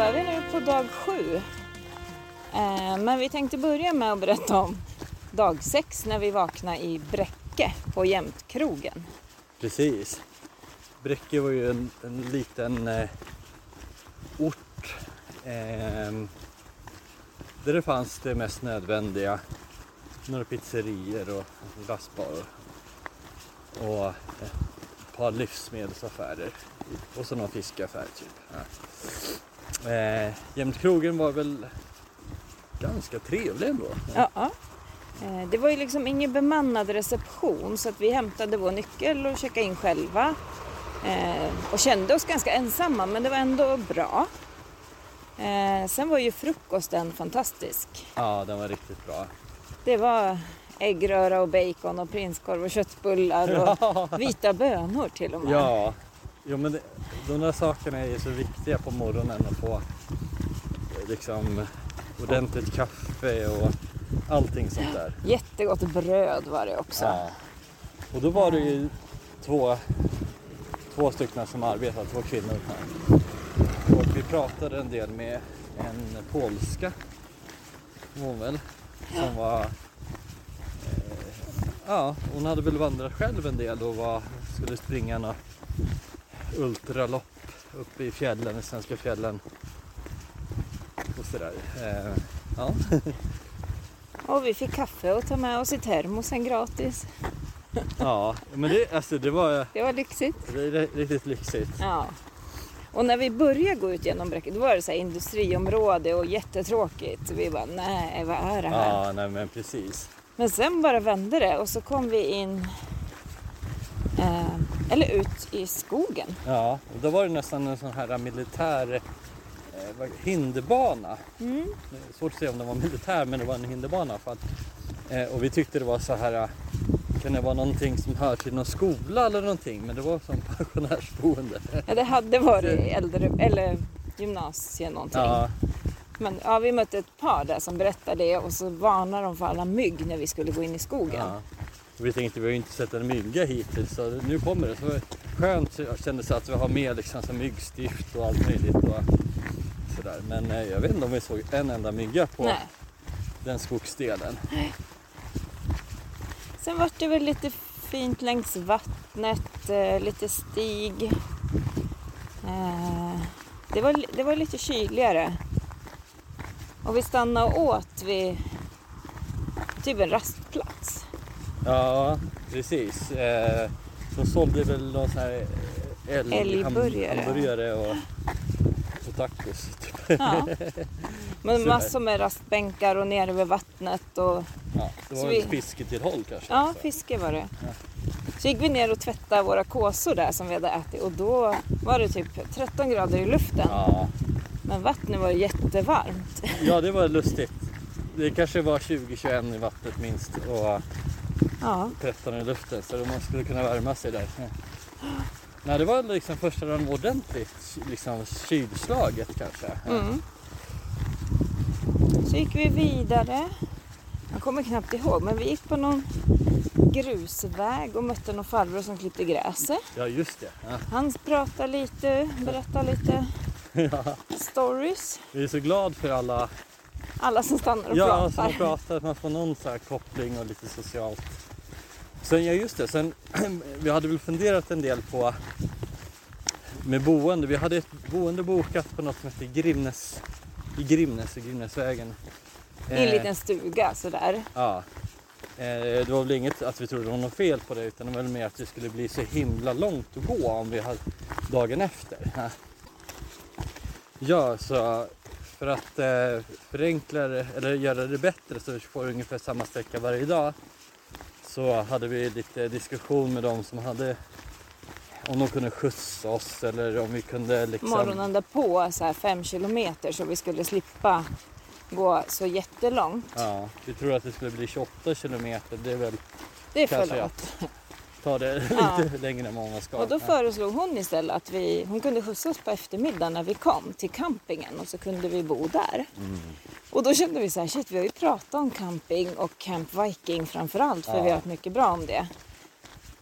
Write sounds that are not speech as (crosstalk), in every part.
är vi nu på dag sju. Eh, men vi tänkte börja med att berätta om dag sex när vi vaknade i Bräcke på Jämtkrogen. Precis. Bräcke var ju en, en liten eh, ort eh, där det fanns det mest nödvändiga. Några pizzerior och glassbarer. och eh, ett par livsmedelsaffärer och så någon fiskaffär typ. Ja. Eh, Jämtkrogen var väl ganska trevlig ändå. Ja. Eh, det var ju liksom ingen bemannad reception så att vi hämtade vår nyckel och checkade in själva. Eh, och kände oss ganska ensamma men det var ändå bra. Eh, sen var ju frukosten fantastisk. Ja, den var riktigt bra. Det var äggröra och bacon och prinskorv och köttbullar och (laughs) vita bönor till och med. Ja, jo, men det, de där sakerna är ju så viktiga på morgonen att få eh, liksom ordentligt kaffe och allting sånt där. Jättegott bröd var det också. Ja. Och då var det ju två, två stycken som arbetade, två kvinnor här. Och vi pratade en del med en polska, hon väl, som var eh, Ja, hon hade väl vandrat själv en del och var, skulle springa något ultralopp uppe i fjällen, i svenska fjällen. Och sådär. Eh, ja. Och vi fick kaffe att ta med oss i termosen gratis. ja, men det, alltså, det var Det var lyxigt. det är riktigt lyxigt. Ja. Och när vi började gå ut genom Bräcke då var det så industriområde och jättetråkigt. Vi bara, nej vad är det här? Ja, nej men precis. Men sen bara vände det och så kom vi in, eh, eller ut i skogen. Ja, och då var det nästan en sån här militär eh, hinderbana. Mm. Det är Svårt att se om den var militär men det var en hinderbana. För att, eh, och vi tyckte det var så här, eh, kan det vara någonting som hör till någon skola eller någonting? Men det var som (laughs) pensionärsboende. Ja, det hade varit äldre, eller gymnasie någonting. Ja, Men ja, vi mötte ett par där som berättade det och så varnade de för alla mygg när vi skulle gå in i skogen. ja. Vi tänkte vi har ju inte sett en mygga hittills så nu kommer det. Så det skönt jag kände så att vi har med liksom så myggstift och allt möjligt. Och sådär. Men eh, jag vet inte om vi såg en enda mygga på Nej. den skogsdelen. Sen var det väl lite fint längs vattnet, eh, lite stig. Eh, det, var, det var lite kyligare. Och vi stannade och åt vid typ en rastplats. Ja, precis. Eh, de sålde väl någon sån här eh, älg, Älgburgare. ham- hamburgare och, och tacos. Typ. Ja. (laughs) Men massor med rastbänkar och nere vid vattnet. Och, Ja, det Så var vi- ett fisketillhåll kanske. ja, Så. fiske var det. Ja. Så gick vi ner och tvättade våra kåsor där som vi hade ätit och då var det typ 13 grader i luften. Ja. Men vattnet var jättevarmt. ja, det var lustigt. Det kanske var 20-21 i vattnet minst och Ja, 13 i luften så man skulle kunna värma sig där. Ja. Nej, det var liksom första dagen ordentligt liksom, kylslaget kanske. Ja. Mm. Så gick vi vidare. Jag kommer knappt ihåg, men vi gick på någon grusväg och mötte någon farbror som klippte gräset. Ja, just det. Ja. Han pratade lite, berättade lite (laughs) Ja. stories. Vi är så glad för alla Alla som stannar och Ja, pratar. som man pratar, att man får någon så koppling och lite socialt. Sen, ja just det, sen, (clears throat) vi hade väl funderat en del på med boende. Vi hade ett boende bokat på något som heter Grimnes, i Grimnes, i Grimnesvägen. I en Eh, liten stuga sådär. Ja. Eh, Det var väl inget att vi trodde det var något fel på det utan det var väl mer att det skulle bli så himla långt att gå om vi hade dagen efter. Ja. Så för att eh, förenkla det, eller göra det bättre så vi får ungefär samma sträcka varje dag så hade vi lite diskussion med dem som hade om de kunde skjutsa oss eller om vi kunde liksom... Morgonen därpå, så här fem kilometer så vi skulle slippa gå så jättelångt. Ja, vi tror att det skulle bli 28 kilometer. Det är väl Det är för långt. Ta det Ja. lite längre än många ska. Och då föreslog hon istället att vi, hon kunde skjutsa oss på eftermiddagen när vi kom till campingen och så kunde vi bo där. Mm. Och då kände vi så här, shit vi har ju pratat om camping och Camp Viking framförallt för Ja. vi har hört mycket bra om det.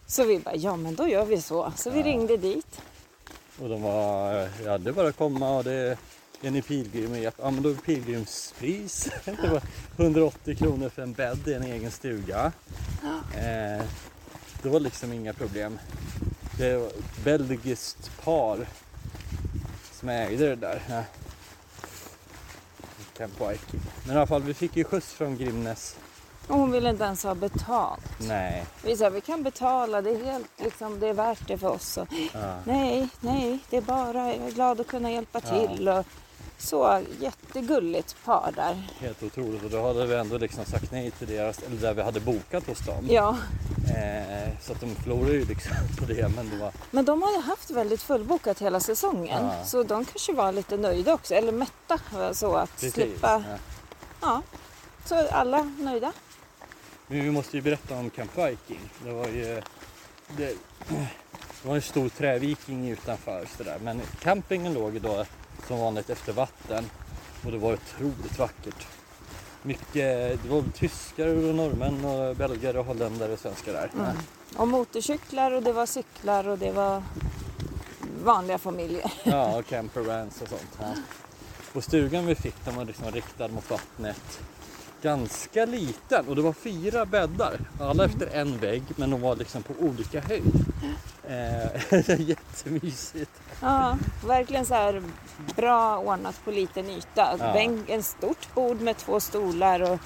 Så vi bara, ja men då gör vi så. Så vi Ja. ringde dit. Och de var, ja det är bara att komma och det, är ni pilgrim? Ja men då är det pilgrimspris. (laughs) Det var 180 kronor för en bädd i en egen stuga. Eh, det var liksom inga problem. Det var ett belgiskt par som ägde det där. Ja. Viking. Men i alla fall, vi fick ju skjuts från Grimnes. Och hon ville inte ens ha betalt. Nej. Vi sa vi kan betala, det är helt liksom, det är värt det för oss. Och, Ja. nej, nej, det är bara, jag är glad att kunna hjälpa Ja. till. Och, så jättegulligt par där. Helt otroligt. Och då hade vi ändå liksom sagt nej till deras, eller där vi hade bokat hos dem. Ja, Eh, så att de förlorade ju liksom (laughs) på det. Men det var, men de har ju haft väldigt fullbokat hela säsongen. Ja. Så de kanske var lite nöjda också, eller mätta. Så att precis. slippa, Ja. ja. Så alla nöjda. Men vi måste ju berätta om Camp Viking. Det var ju det, det var en stor träviking utanför sådär. Men campingen låg då som vanligt efter vatten och det var otroligt vackert. Mycket, det var tyskar och norrmän och belgare och holländare och svenskar där. Mm. Och motorcyklar och det var cyklar och det var vanliga familjer. Ja, (laughs) och campervans och sånt. Ja. Och stugan vi fick den var liksom riktad mot vattnet. Ganska liten och det var fyra bäddar. Alla efter en vägg men de var liksom på olika höjd. Eh, (laughs) jättemysigt. Ja, verkligen så här bra ordnat på liten yta. Ja. Bänk, en stort bord med två stolar och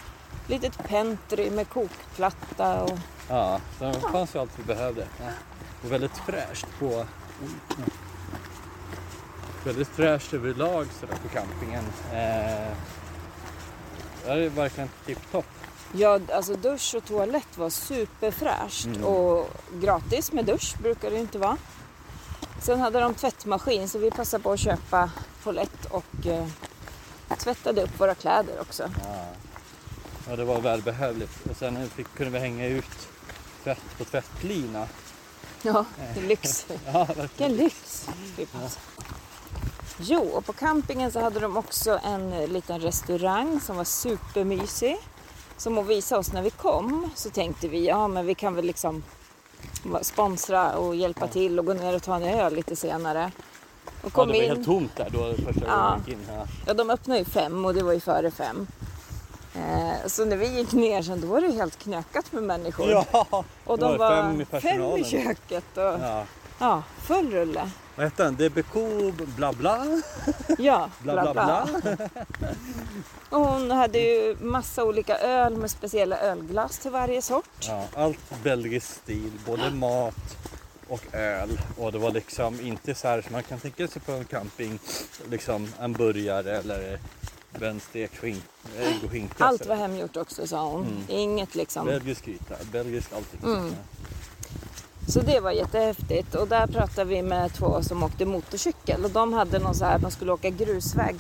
litet pentry med kokplatta. Och, Ja, så det fanns ju allt vi behövde. Ja. Och väldigt fräscht på... Väldigt fräscht överlag sådär på campingen. Eh, det är verkligen tipptopp. ja, alltså dusch och toalett var superfräscht Mm. och gratis med dusch brukar det inte vara. Sen hade de tvättmaskin så vi passade på att köpa toalett och eh, tvättade upp våra kläder också. Ja. ja, det var välbehövligt. Och sen fick, kunde vi hänga ut tvätt på tvättlina. Ja, (laughs) lyx. Ja. Vilken lyx! Jo, och på campingen så hade de också en eh, liten restaurang som var supermysig. Som att visa oss när vi kom så tänkte vi, ja men vi kan väl liksom sponsra och hjälpa till och gå ner och ta en öl lite senare. Och Ja, kom det var in. helt tomt där då första Ja. gången vi gick in. Ja. Ja, de öppnade ju fem och det var ju före fem. Eh, så när vi gick ner sen då var det helt knökat med människor. Ja, och de var var fem i fem i personalen. köket och ja. Ja. full rulle. Vad hette den? DBK bla bla? Ja, (laughs) Bla bla bla. Och hon hade ju massa olika öl med speciella ölglas till varje sort. Ja, allt belgisk stil, både mat och öl. Och det var liksom inte så här som man kan tänka sig på en camping. Liksom en burgare eller en stekt skink, ägg och skinka. Allt var hemgjort också sa hon. Mm. Inget liksom. Belgisk gryta, belgisk allting. Mm. Så det var jättehäftigt. Och där pratade vi med två som åkte motorcykel. Och de hade någon så här, de skulle åka grusväg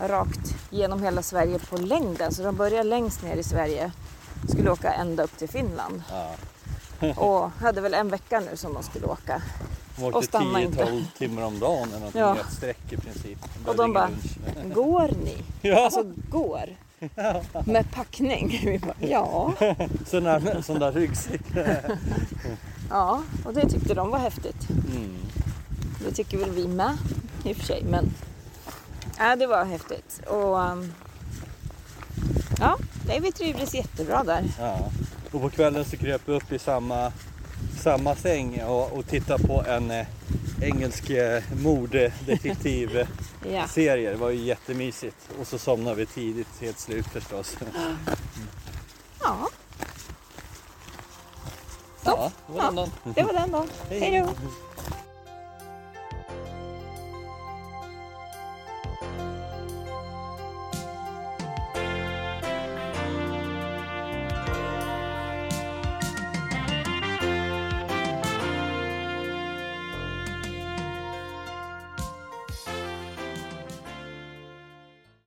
rakt genom hela Sverige på längden. Så de började längst ner i Sverige. Skulle åka ända upp till Finland. Ja. (laughs) Och hade väl en vecka nu som de skulle åka. De åkte stanna inte. 10-12 timmar om dagen eller någonting Ja. ett streck i princip. Och de bara, går ni? (laughs) Ja, Alltså går? (laughs) Med packning? Vi bara, ja. (laughs) sån där, sån där ryggsäck. (laughs) Ja, och det tyckte de var häftigt. Mm. Det tycker väl vi med i och för sig. Men ja, det var häftigt. Och um, ja, nej, vi trivdes jättebra där. Ja. Och på kvällen så kröp vi upp i samma, samma säng och, och tittade på en eh, engelsk eh, morddetektivserie. Ja. Det var ju jättemysigt. Och så somnade vi tidigt, helt slut förstås. ja, Ja, det var den dagen. det var den dagen. Hej då!